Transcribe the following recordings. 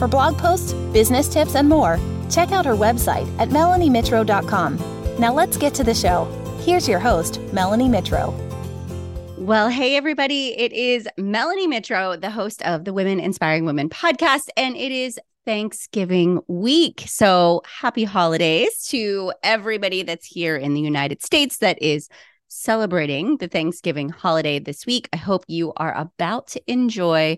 For blog posts, business tips, and more, check out her website at melaniemitro.com. Now let's get to the show. Here's your host, Melanie Mitro. Well, hey, everybody. It is Melanie Mitro, the host of the Women Inspiring Women podcast, and it is Thanksgiving week. So happy holidays to everybody that's here in the United States that is celebrating the Thanksgiving holiday this week. I hope you are about to enjoy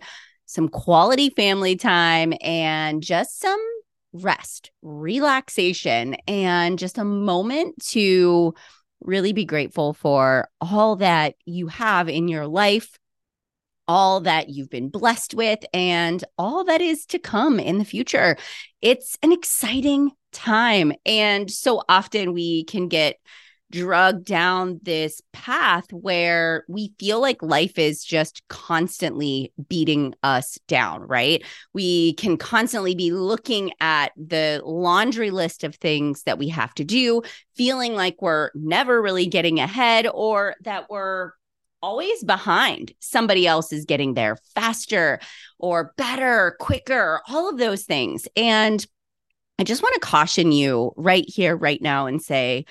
some quality family time and just some rest, relaxation, and just a moment to really be grateful for all that you have in your life, all that you've been blessed with, and all that is to come in the future. It's an exciting time. And so often we can get drugged down this path where we feel like life is just constantly beating us down, right? We can constantly be looking at the laundry list of things that we have to do, feeling like we're never really getting ahead or that we're always behind. Somebody else is getting there faster or better, quicker, all of those things. And I just want to caution you right here, right now, and say,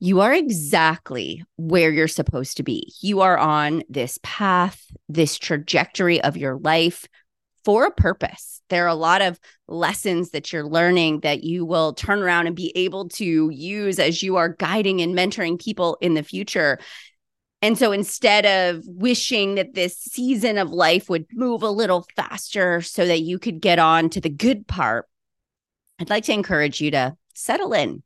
you are exactly where you're supposed to be. You are on this path, this trajectory of your life for a purpose. There are a lot of lessons that you're learning that you will turn around and be able to use as you are guiding and mentoring people in the future. And so instead of wishing that this season of life would move a little faster so that you could get on to the good part, I'd like to encourage you to settle in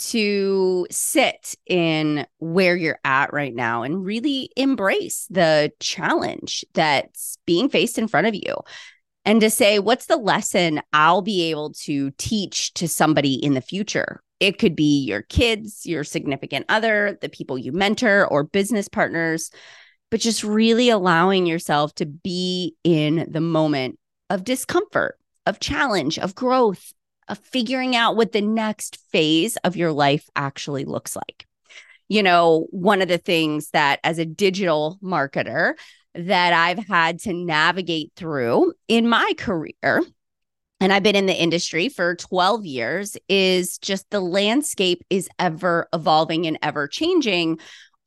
to sit in where you're at right now and really embrace the challenge that's being faced in front of you and to say, what's the lesson I'll be able to teach to somebody in the future? It could be your kids, your significant other, the people you mentor, or business partners, but just really allowing yourself to be in the moment of discomfort, of challenge, of growth, of figuring out what the next phase of your life actually looks like. You know, one of the things that as a digital marketer that I've had to navigate through in my career and I've been in the industry for 12 years is just the landscape is ever evolving and ever changing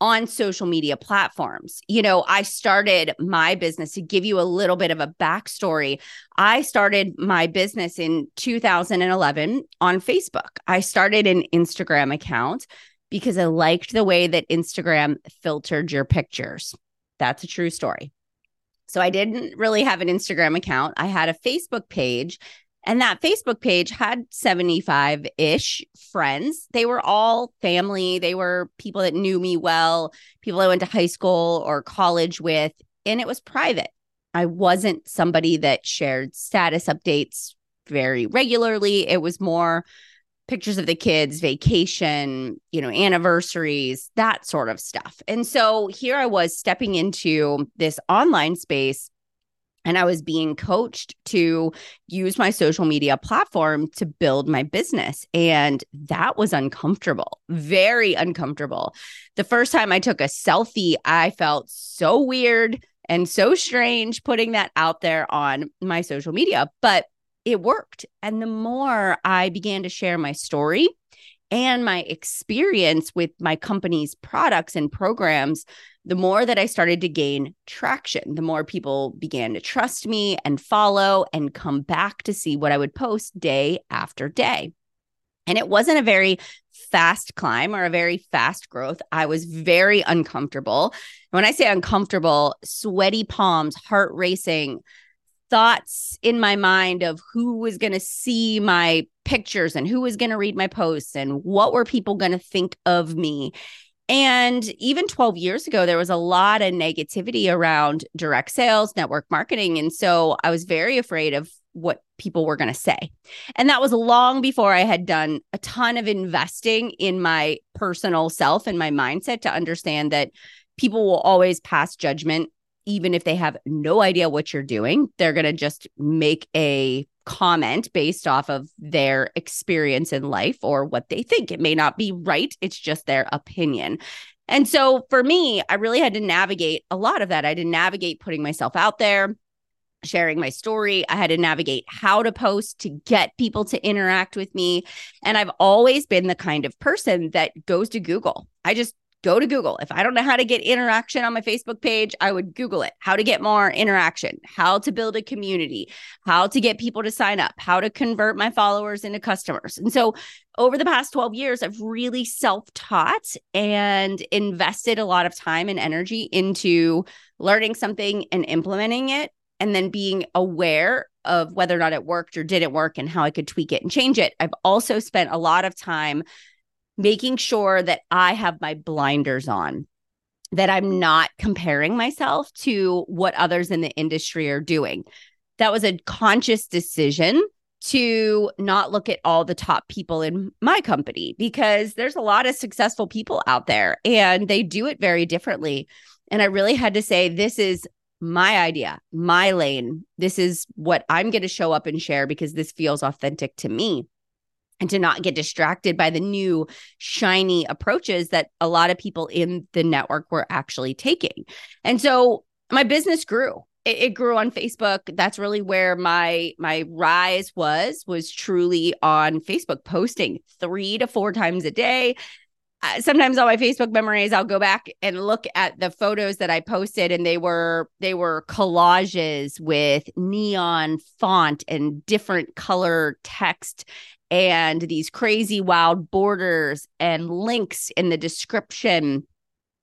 on social media platforms. You know, I started my business to give you a little bit of a backstory. I started my business in 2011 on Facebook. I started an Instagram account because I liked the way that Instagram filtered your pictures. That's a true story. So I didn't really have an Instagram account. I had a Facebook page and that Facebook page had 75 ish friends. They were all family. They were people that knew me well, people I went to high school or college with, and it was private. I wasn't somebody that shared status updates very regularly. It was more pictures of the kids, vacation, you know, anniversaries, that sort of stuff. And so here I was stepping into this online space and I was being coached to use my social media platform to build my business. And that was uncomfortable, very uncomfortable. The first time I took a selfie, I felt so weird and so strange putting that out there on my social media, but it worked. And the more I began to share my story, and my experience with my company's products and programs, the more that I started to gain traction, the more people began to trust me and follow and come back to see what I would post day after day. And it wasn't a very fast climb or a very fast growth. I was very uncomfortable. When I say uncomfortable, sweaty palms, heart racing, thoughts in my mind of who was going to see my pictures and who was going to read my posts and what were people going to think of me. And even 12 years ago, there was a lot of negativity around direct sales, network marketing. And so I was very afraid of what people were going to say. And that was long before I had done a ton of investing in my personal self and my mindset to understand that people will always pass judgment even if they have no idea what you're doing. They're going to just make a comment based off of their experience in life or what they think. It may not be right, it's just their opinion. And so for me, I really had to navigate a lot of that. I had to navigate putting myself out there, sharing my story. I had to navigate how to post to get people to interact with me. And I've always been the kind of person that goes to Google. I just go to Google. If I don't know how to get interaction on my Facebook page, I would Google it. How to get more interaction, how to build a community, how to get people to sign up, how to convert my followers into customers. And so over the past 12 years, I've really self taught and invested a lot of time and energy into learning something and implementing it, and then being aware of whether or not it worked or didn't work and how I could tweak it and change it. I've also spent a lot of time making sure that I have my blinders on, that I'm not comparing myself to what others in the industry are doing. That was a conscious decision to not look at all the top people in my company because there's a lot of successful people out there and they do it very differently. And I really had to say, this is my idea, my lane. This is what I'm going to show up and share because this feels authentic to me and to not get distracted by the new shiny approaches that a lot of people in the network were actually taking. And so my business grew. It, it, grew on Facebook. That's really where my my rise was was truly on Facebook posting 3 to 4 times a day. Uh, sometimes on my Facebook memories I'll go back and look at the photos that I posted and they were they were collages with neon font and different color text and these crazy wild borders and links in the description.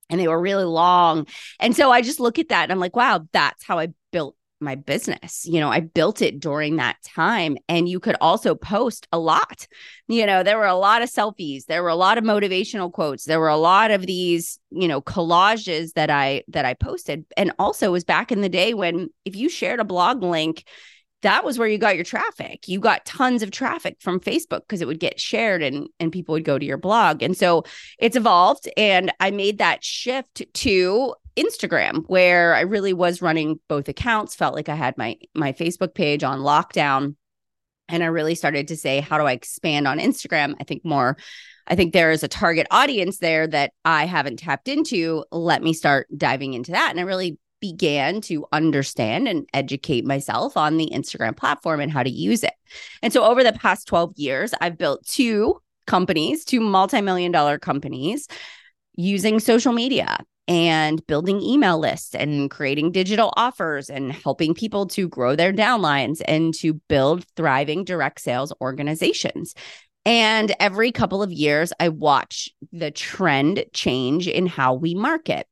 And they were really long. And so i just look at that and i'm like wow that's how i built my business. You know i built it during that time. And you could also post a lot. You know there were a lot of selfies. There were a lot of motivational quotes. There were a lot of these you know collages that i that i posted. And also was back in the day when if you shared a blog link that was where you got your traffic. You got tons of traffic from Facebook because it would get shared and and people would go to your blog. And so it's evolved and I made that shift to Instagram where I really was running both accounts, felt like I had my my Facebook page on lockdown and I really started to say how do I expand on Instagram? I think more I think there is a target audience there that I haven't tapped into. Let me start diving into that. And I really began to understand and educate myself on the Instagram platform and how to use it. And so over the past 12 years, I've built two companies, two multi-million dollar companies using social media and building email lists and creating digital offers and helping people to grow their downlines and to build thriving direct sales organizations. And every couple of years, I watch the trend change in how we market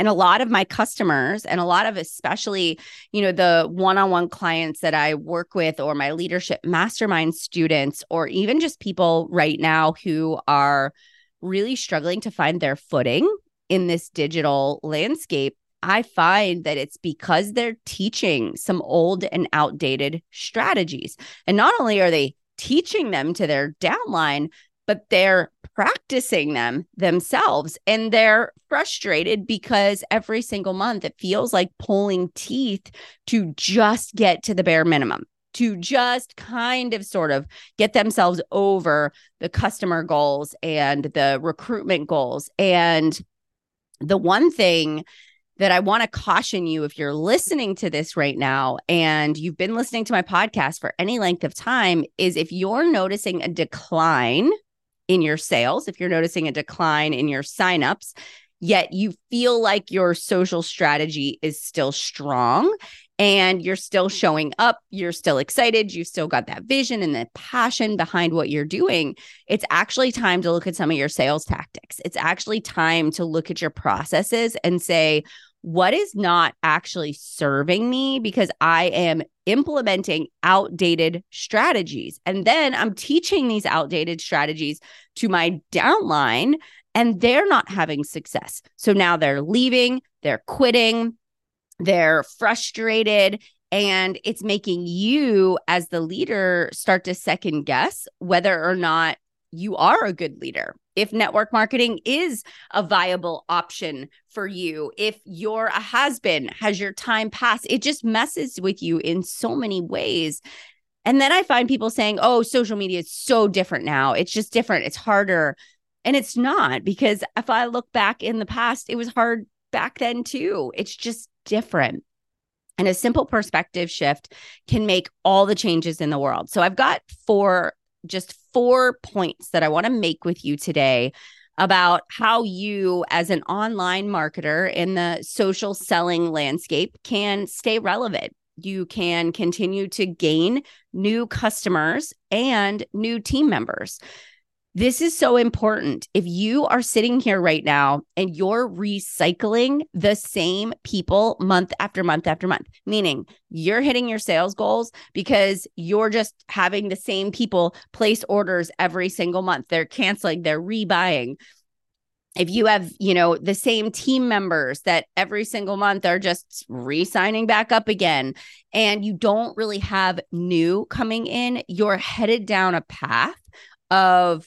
and a lot of my customers and a lot of especially you know the one-on-one clients that i work with or my leadership mastermind students or even just people right now who are really struggling to find their footing in this digital landscape I find that it's because they're teaching some old and outdated strategies. And not only are they teaching them to their downline, but they're practicing them themselves. And they're frustrated because every single month it feels like pulling teeth to just get to the bare minimum to just kind of sort of get themselves over the customer goals and the recruitment goals. And the one thing that I want to caution you if you're listening to this right now and you've been listening to my podcast for any length of time is if you're noticing a decline in your sales, if you're noticing a decline in your signups, yet you feel like your social strategy is still strong and you're still showing up, you're still excited, you've still got that vision and the passion behind what you're doing, it's actually time to look at some of your sales tactics. It's actually time to look at your processes and say, what is not actually serving me because I am implementing outdated strategies. And then I'm teaching these outdated strategies to my downline, and they're not having success. So now they're leaving, they're quitting, they're frustrated. And it's making you, as the leader, start to second guess whether or not you are a good leader. If network marketing is a viable option for you, if you're a has been, has your time passed, it just messes with you in so many ways. And then I find people saying, oh, social media is so different now. It's just different. It's harder. And it's not because if I look back in the past, it was hard back then too. It's just different. And a simple perspective shift can make all the changes in the world. So I've got four, just four points that I want to make with you today about how you, as an online marketer in the social selling landscape, can stay relevant. You can continue to gain new customers and new team members. This is so important. If you are sitting here right now and you're recycling the same people month after month after month, meaning you're hitting your sales goals because you're just having the same people place orders every single month, they're canceling, they're rebuying. If you have, you know, the same team members that every single month are just re signing back up again, and you don't really have new coming in, you're headed down a path of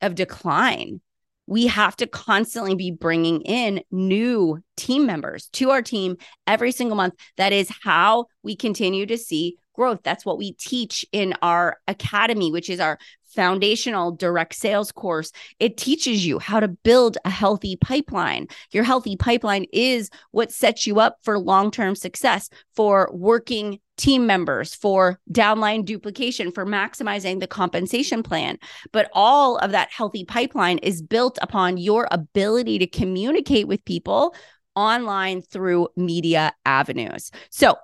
of decline. We have to constantly be bringing in new team members to our team every single month. That is how we continue to see growth. That's what we teach in our academy, which is our foundational direct sales course. It teaches you how to build a healthy pipeline. Your healthy pipeline is what sets you up for long term success, for working team members, for downline duplication, for maximizing the compensation plan. But all of that healthy pipeline is built upon your ability to communicate with people online through media avenues. So,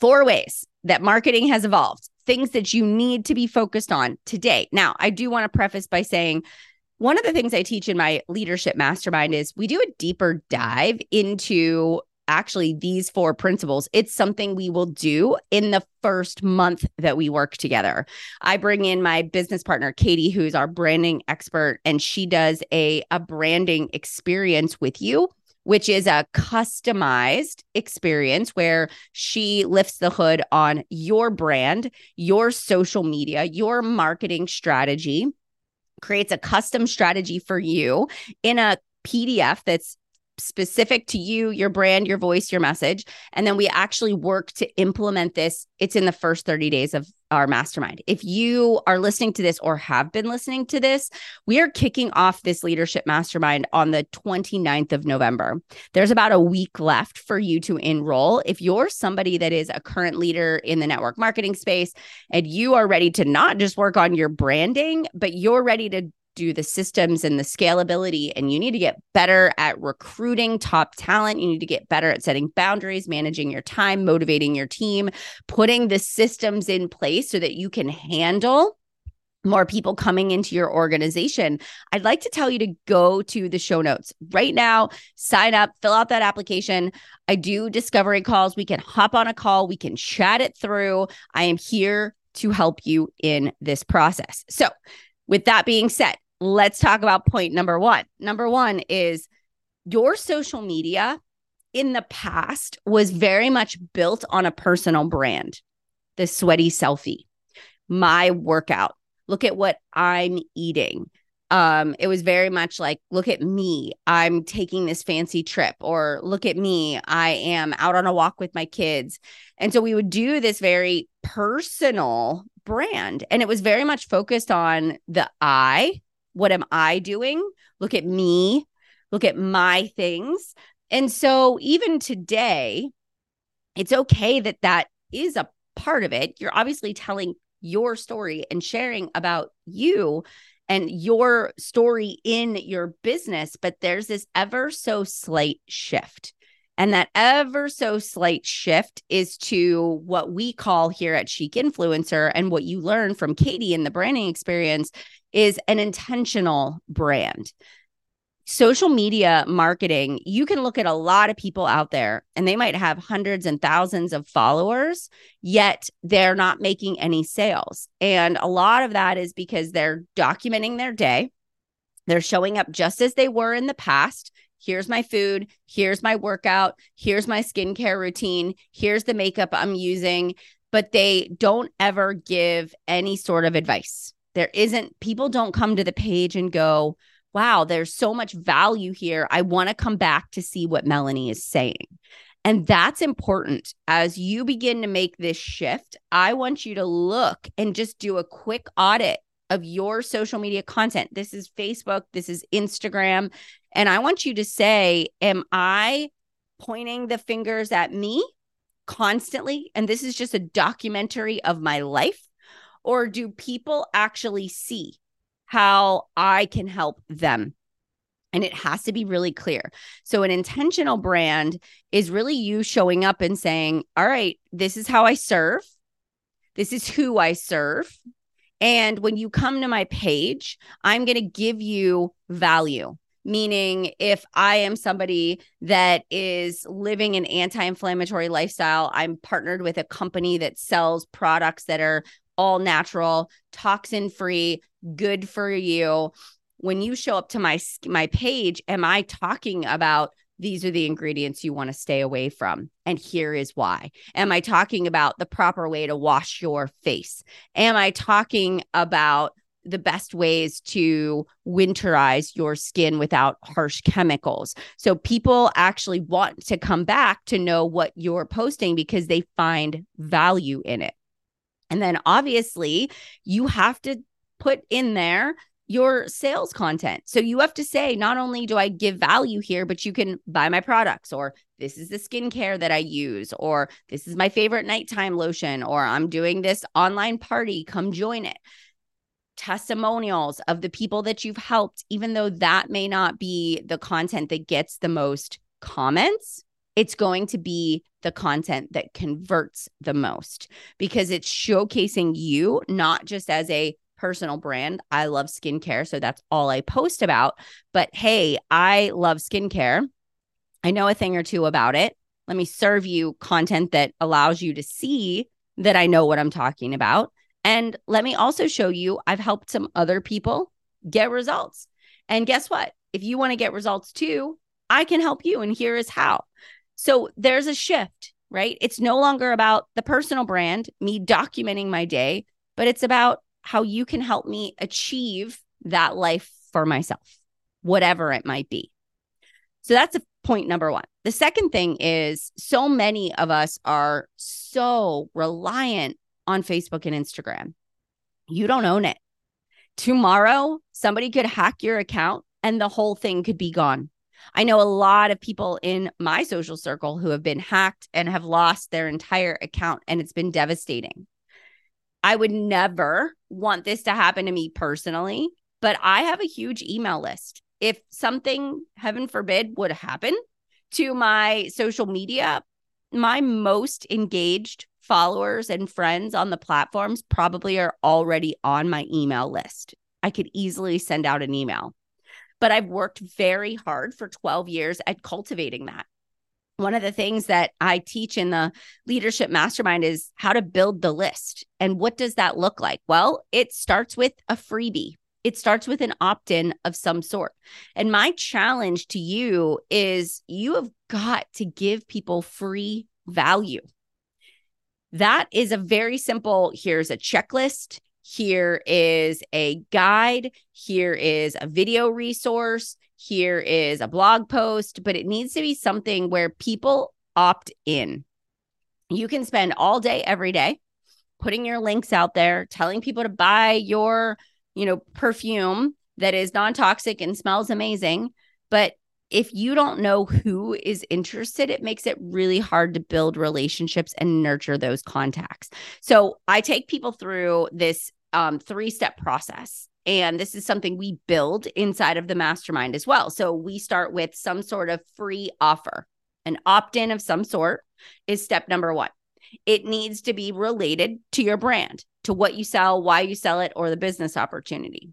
four ways that marketing has evolved, things that you need to be focused on today. Now, I do want to preface by saying, one of the things I teach in my leadership mastermind is we do a deeper dive into actually these four principles. It's something we will do in the first month that we work together. I bring in my business partner, Katie, who's our branding expert, and she does a, a branding experience with you which is a customized experience where she lifts the hood on your brand, your social media, your marketing strategy, creates a custom strategy for you in a PDF that's specific to you, your brand, your voice, your message. And then we actually work to implement this. It's in the first 30 days of our mastermind. If you are listening to this or have been listening to this, we are kicking off this leadership mastermind on the 29th of November. There's about a week left for you to enroll. If you're somebody that is a current leader in the network marketing space and you are ready to not just work on your branding, but you're ready to do the systems and the scalability. And you need to get better at recruiting top talent. You need to get better at setting boundaries, managing your time, motivating your team, putting the systems in place so that you can handle more people coming into your organization, I'd like to tell you to go to the show notes right now, sign up, fill out that application. I do discovery calls. We can hop on a call, we can chat it through. I am here to help you in this process. So, with that being said, let's talk about point number one. Number one is your social media in the past was very much built on a personal brand, the sweaty selfie, my workout. Look at what I'm eating. Um, it was very much like, look at me, I'm taking this fancy trip, or look at me, I am out on a walk with my kids. And so we would do this very personal brand. And it was very much focused on the I. What am I doing? Look at me. Look at my things. And so even today, it's okay that that is a part of it. You're obviously telling your story and sharing about you and your story in your business, but there's this ever so slight shift. And that ever so slight shift is to what we call here at Chic Influencer and what you learn from Katie in the branding experience is an intentional brand. Social media marketing, you can look at a lot of people out there and they might have hundreds and thousands of followers, yet they're not making any sales. And a lot of that is because they're documenting their day. They're showing up just as they were in the past here's my food, here's my workout, here's my skincare routine, here's the makeup I'm using, but they don't ever give any sort of advice. There isn't, people don't come to the page and go, wow, there's so much value here. I want to come back to see what Melanie is saying. And that's important as you begin to make this shift. I want you to look and just do a quick audit of your social media content. This is Facebook, this is Instagram. And I want you to say, Am I pointing the fingers at me constantly? And this is just a documentary of my life. Or do people actually see how I can help them? And it has to be really clear. So, an intentional brand is really you showing up and saying, All right, this is how I serve. This is who I serve. And when you come to my page, I'm going to give you value. Meaning, if I am somebody that is living an anti inflammatory lifestyle, I'm partnered with a company that sells products that are all natural, toxin free, good for you. When you show up to my my page, am I talking about these are the ingredients you want to stay away from. And here is why. Am I talking about the proper way to wash your face? Am I talking about the best ways to winterize your skin without harsh chemicals. So people actually want to come back to know what you're posting because they find value in it. And then obviously, you have to put in there your sales content. So you have to say, not only do I give value here, but you can buy my products, or this is the skincare that I use, or this is my favorite nighttime lotion, or I'm doing this online party. Come join it. Testimonials of the people that you've helped, even though that may not be the content that gets the most comments, it's going to be the content that converts the most because it's showcasing you not just as a personal brand. I love skincare. So that's all I post about. But hey, I love skincare. I know a thing or two about it. Let me serve you content that allows you to see that I know what I'm talking about. And let me also show you I've helped some other people get results. And guess what? If you want to get results too, I can help you. And here is how. So there's a shift, right? It's no longer about the personal brand, me documenting my day, but it's about how you can help me achieve that life for myself, whatever it might be. So that's a point number one. The second thing is so many of us are so reliant on Facebook and Instagram. You don't own it. Tomorrow, somebody could hack your account and the whole thing could be gone. I know a lot of people in my social circle who have been hacked and have lost their entire account, and it's been devastating. I would never want this to happen to me personally, but I have a huge email list. If something, heaven forbid, would happen to my social media, my most engaged followers and friends on the platforms probably are already on my email list. I could easily send out an email. But I've worked very hard for 12 years at cultivating that one of the things that I teach in the leadership mastermind is how to build the list. And what does that look like? Well, it starts with a freebie. It starts with an opt in of some sort. And my challenge to you is you have got to give people free value. That is a very simple here's a checklist, here is a guide, here is a video resource, here is a blog post, but it needs to be something where people opt in. You can spend all day, every day, putting your links out there, telling people to buy your, you know, perfume that is non-toxic and smells amazing, but if you don't know who is interested, it makes it really hard to build relationships and nurture those contacts. So I take people through this um, three step process. And this is something we build inside of the mastermind as well. So we start with some sort of free offer. An opt in of some sort is step number one. It needs to be related to your brand, to what you sell, why you sell it, or the business opportunity.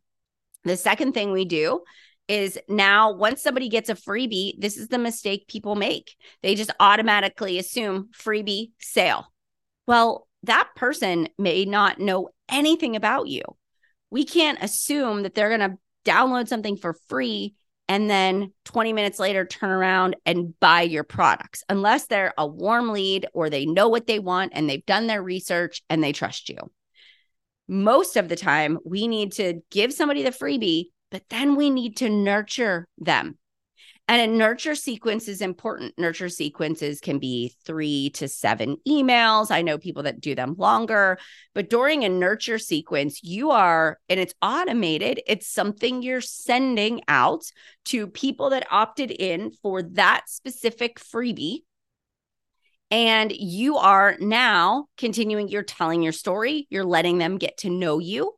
The second thing we do is now once somebody gets a freebie, this is the mistake people make. They just automatically assume freebie sale. Well, that person may not know anything about you we can't assume that they're going to download something for free and then 20 minutes later turn around and buy your products unless they're a warm lead or they know what they want and they've done their research and they trust you. Most of the time, we need to give somebody the freebie, but then we need to nurture them. And a nurture sequence is important. Nurture sequences can be three to seven emails. I know people that do them longer, but during a nurture sequence, you are, and it's automated, it's something you're sending out to people that opted in for that specific freebie. And you are now continuing, you're telling your story, you're letting them get to know you.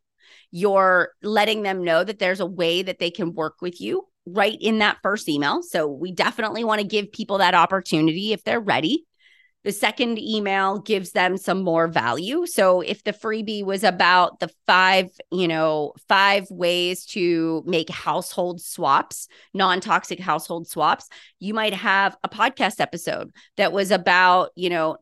You're letting them know that there's a way that they can work with you right in that first email. So we definitely want to give people that opportunity if they're ready. The second email gives them some more value. So if the freebie was about the five, you know, five ways to make household swaps, non-toxic household swaps, you might have a podcast episode that was about, you know,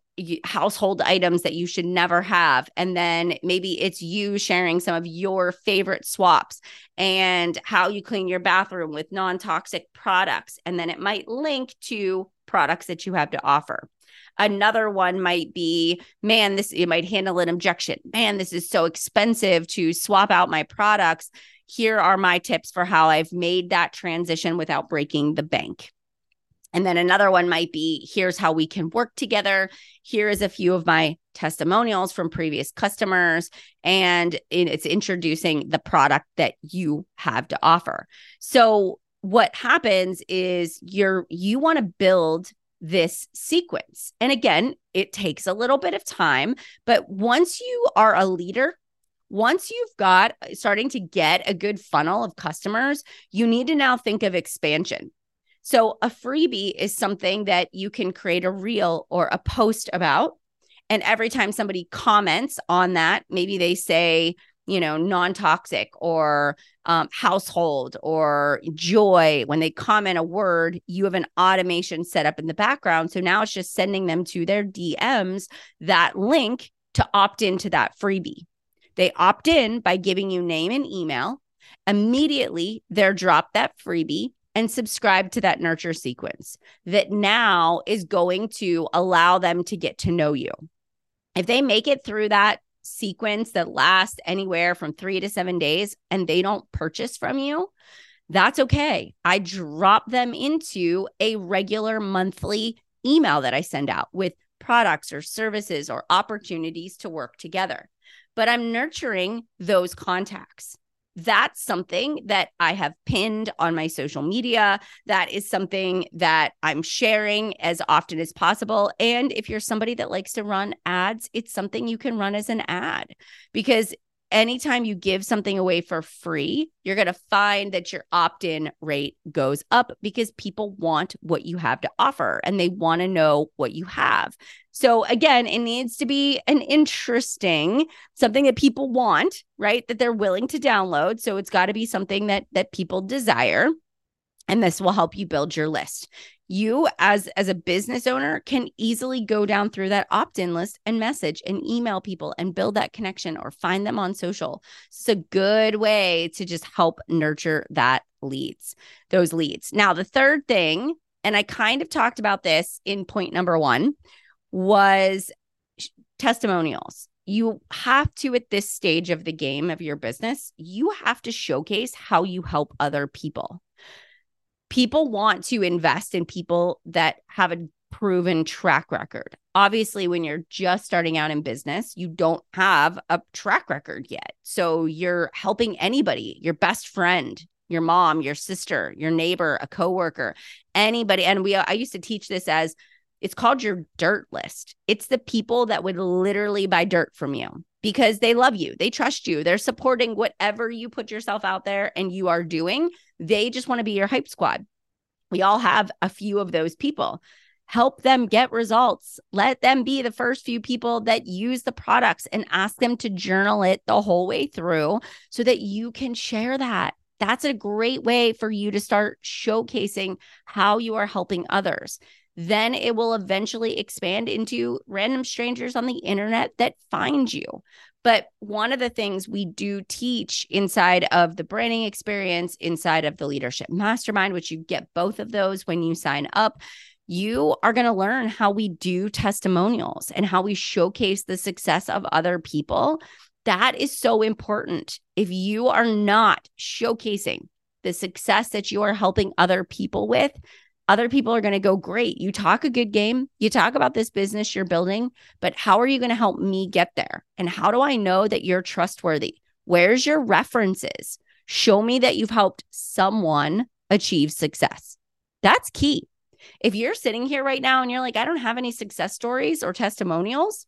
household items that you should never have. And then maybe it's you sharing some of your favorite swaps and how you clean your bathroom with non toxic products. And then it might link to products that you have to offer. Another one might be, man, this it might handle an objection. Man, this is so expensive to swap out my products. Here are my tips for how I've made that transition without breaking the bank. And then another one might be here's how we can work together. Here is a few of my testimonials from previous customers. And it's introducing the product that you have to offer. So, what happens is you're you want to build this sequence. And again, it takes a little bit of time, but once you are a leader, once you've got starting to get a good funnel of customers, you need to now think of expansion. So, a freebie is something that you can create a reel or a post about. And every time somebody comments on that, maybe they say, you know, non toxic or um, household or joy. When they comment a word, you have an automation set up in the background. So now it's just sending them to their DMs that link to opt into that freebie. They opt in by giving you name and email. Immediately, they're dropped that freebie and subscribe to that nurture sequence that now is going to allow them to get to know you. If they make it through that sequence that lasts anywhere from three to seven days and they don't purchase from you, that's okay. I drop them into a regular monthly email that I send out with products or services or opportunities to work together. But I'm nurturing those contacts that's something that I have pinned on my social media. That is something that I'm sharing as often as possible. And if you're somebody that likes to run ads, it's something you can run as an ad because anytime you give something away for free, you're going to find that your opt in rate goes up because people want what you have to offer and they want to know what you have. So, again, it needs to be an interesting something that people want, right? That they're willing to download. So, it's got to be something that that people desire and this will help you build your list you as as a business owner can easily go down through that opt-in list and message and email people and build that connection or find them on social. It's a good way to just help nurture that leads those leads. Now the third thing and i kind of talked about this in point number one was testimonials. You have to at this stage of the game of your business you have to showcase how you help other people people want to invest in people that have a proven track record. Obviously, when you're just starting out in business, you don't have a track record yet. So you're helping anybody, your best friend, your mom, your sister, your neighbor, a coworker, anybody. And we I used to teach this as it's called your dirt list. It's the people that would literally buy dirt from you because they love you, they trust you, they're supporting whatever you put yourself out there and you are doing. They just want to be your hype squad. We all have a few of those people. Help them get results. Let them be the first few people that use the products and ask them to journal it the whole way through so that you can share that. That's a great way for you to start showcasing how you are helping others. Then it will eventually expand into random strangers on the internet that find you. But one of the things we do teach inside of the branding experience, inside of the leadership mastermind, which you get both of those when you sign up, you are going to learn how we do testimonials and how we showcase the success of other people. That is so important. If you are not showcasing the success that you are helping other people with, other people are going to go, Great. You talk a good game. You talk about this business you're building, but how are you going to help me get there? And how do I know that you're trustworthy? Where's your references? Show me that you've helped someone achieve success. That's key. If you're sitting here right now and you're like, I don't have any success stories or testimonials,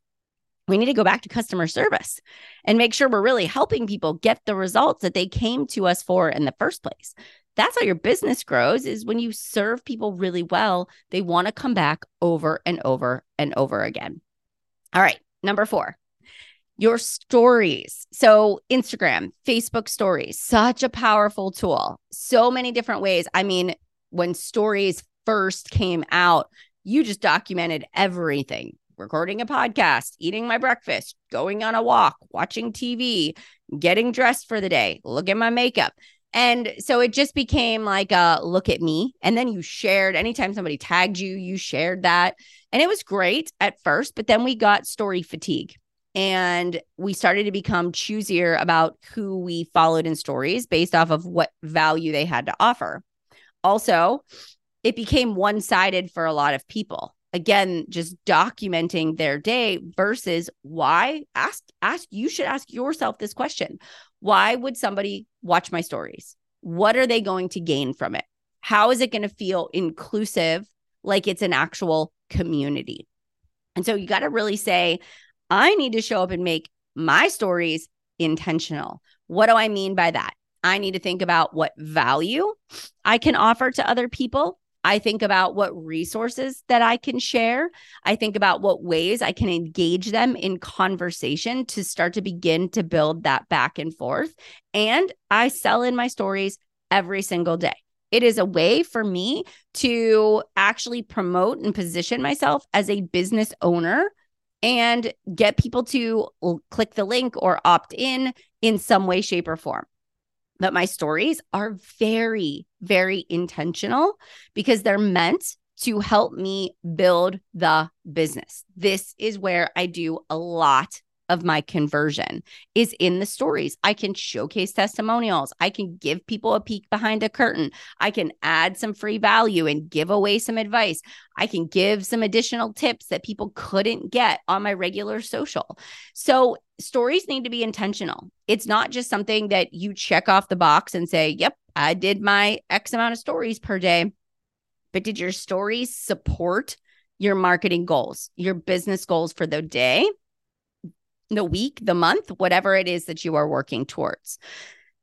we need to go back to customer service and make sure we're really helping people get the results that they came to us for in the first place that's how your business grows is when you serve people really well they want to come back over and over and over again. All right number 4 your stories. So instagram facebook stories such a powerful tool. So many different ways. I mean when stories first came out you just documented everything. Recording a podcast, eating my breakfast, going on a walk, watching TV, getting dressed for the day, look at my makeup. And so it just became like a look at me. And then you shared anytime somebody tagged you, you shared that. And it was great at first, but then we got story fatigue and we started to become choosier about who we followed in stories based off of what value they had to offer. Also, it became one sided for a lot of people. Again, just documenting their day versus why ask ask you should ask yourself this question. Why would somebody watch my stories? What are they going to gain from it? How is it going to feel inclusive, like it's an actual community? And so you got to really say, I need to show up and make my stories intentional. What do I mean by that? I need to think about what value I can offer to other people I think about what resources that I can share. I think about what ways I can engage them in conversation to start to begin to build that back and forth. And I sell in my stories every single day. It is a way for me to actually promote and position myself as a business owner and get people to click the link or opt in in some way, shape, or form. But my stories are very, very intentional because they're meant to help me build the business. This is where I do a lot of my conversion is in the stories. I can showcase testimonials. I can give people a peek behind a curtain. I can add some free value and give away some advice. I can give some additional tips that people couldn't get on my regular social. So, stories need to be intentional. It's not just something that you check off the box and say, "Yep, I did my X amount of stories per day." But did your stories support your marketing goals, your business goals for the day? the week, the month, whatever it is that you are working towards.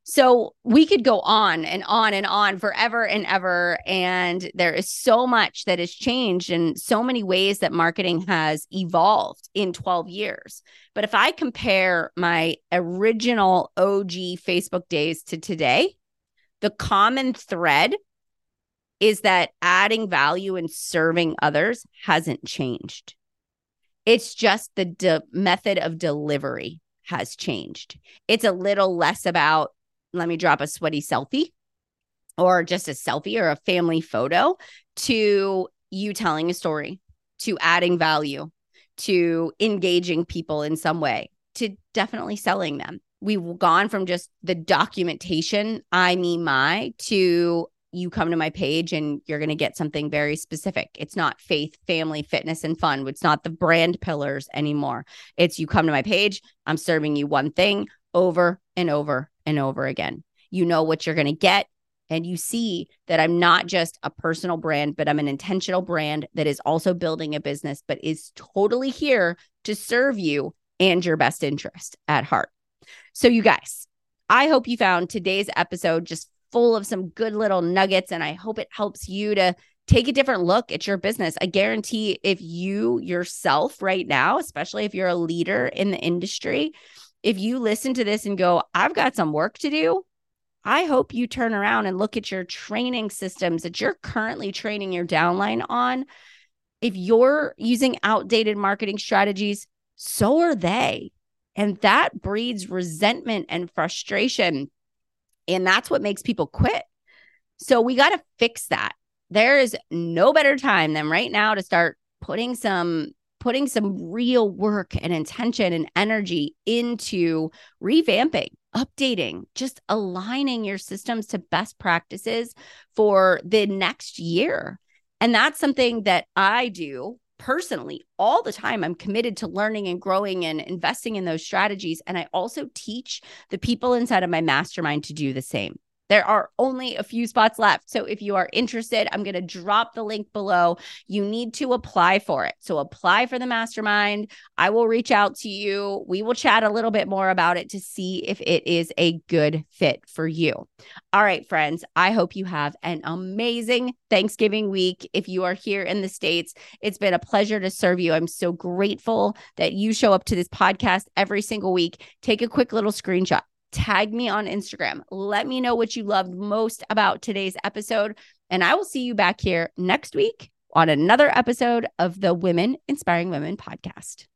So we could go on and on and on forever and ever. And there is so much that has changed and so many ways that marketing has evolved in 12 years. But if I compare my original OG Facebook days to today, the common thread is that adding value and serving others hasn't changed. It's just the de- method of delivery has changed. It's a little less about, let me drop a sweaty selfie or just a selfie or a family photo to you telling a story, to adding value, to engaging people in some way, to definitely selling them. We've gone from just the documentation, I, me, my, to you come to my page and you're going to get something very specific. It's not faith, family, fitness, and fun. It's not the brand pillars anymore. It's you come to my page, I'm serving you one thing over and over and over again. You know what you're going to get. And you see that I'm not just a personal brand, but I'm an intentional brand that is also building a business, but is totally here to serve you and your best interest at heart. So, you guys, I hope you found today's episode just full of some good little nuggets. And I hope it helps you to take a different look at your business. I guarantee if you yourself, right now, especially if you're a leader in the industry, if you listen to this and go, I've got some work to do, I hope you turn around and look at your training systems that you're currently training your downline on If you're using outdated marketing strategies, so are they. And that breeds resentment and frustration. And that's what makes people quit. So we got to fix that. There is no better time than right now to start putting some putting some real work and intention and energy into revamping, updating, just aligning your systems to best practices for the next year. And that's something that I do personally all the time i'm committed to learning and growing and investing in those strategies. And i also teach the people inside of my mastermind to do the same there are only a few spots left. So if you are interested, I'm going to drop the link below. You need to apply for it. So apply for the mastermind. I will reach out to you. We will chat a little bit more about it to see if it is a good fit for you. All right, friends, I hope you have an amazing Thanksgiving week. If you are here in the States, it's been a pleasure to serve you. I'm so grateful that you show up to this podcast every single week. Take a quick little screenshot tag me on Instagram. Let me know what you loved most about today's episode. And I will see you back here next week on another episode of the Women Inspiring Women podcast.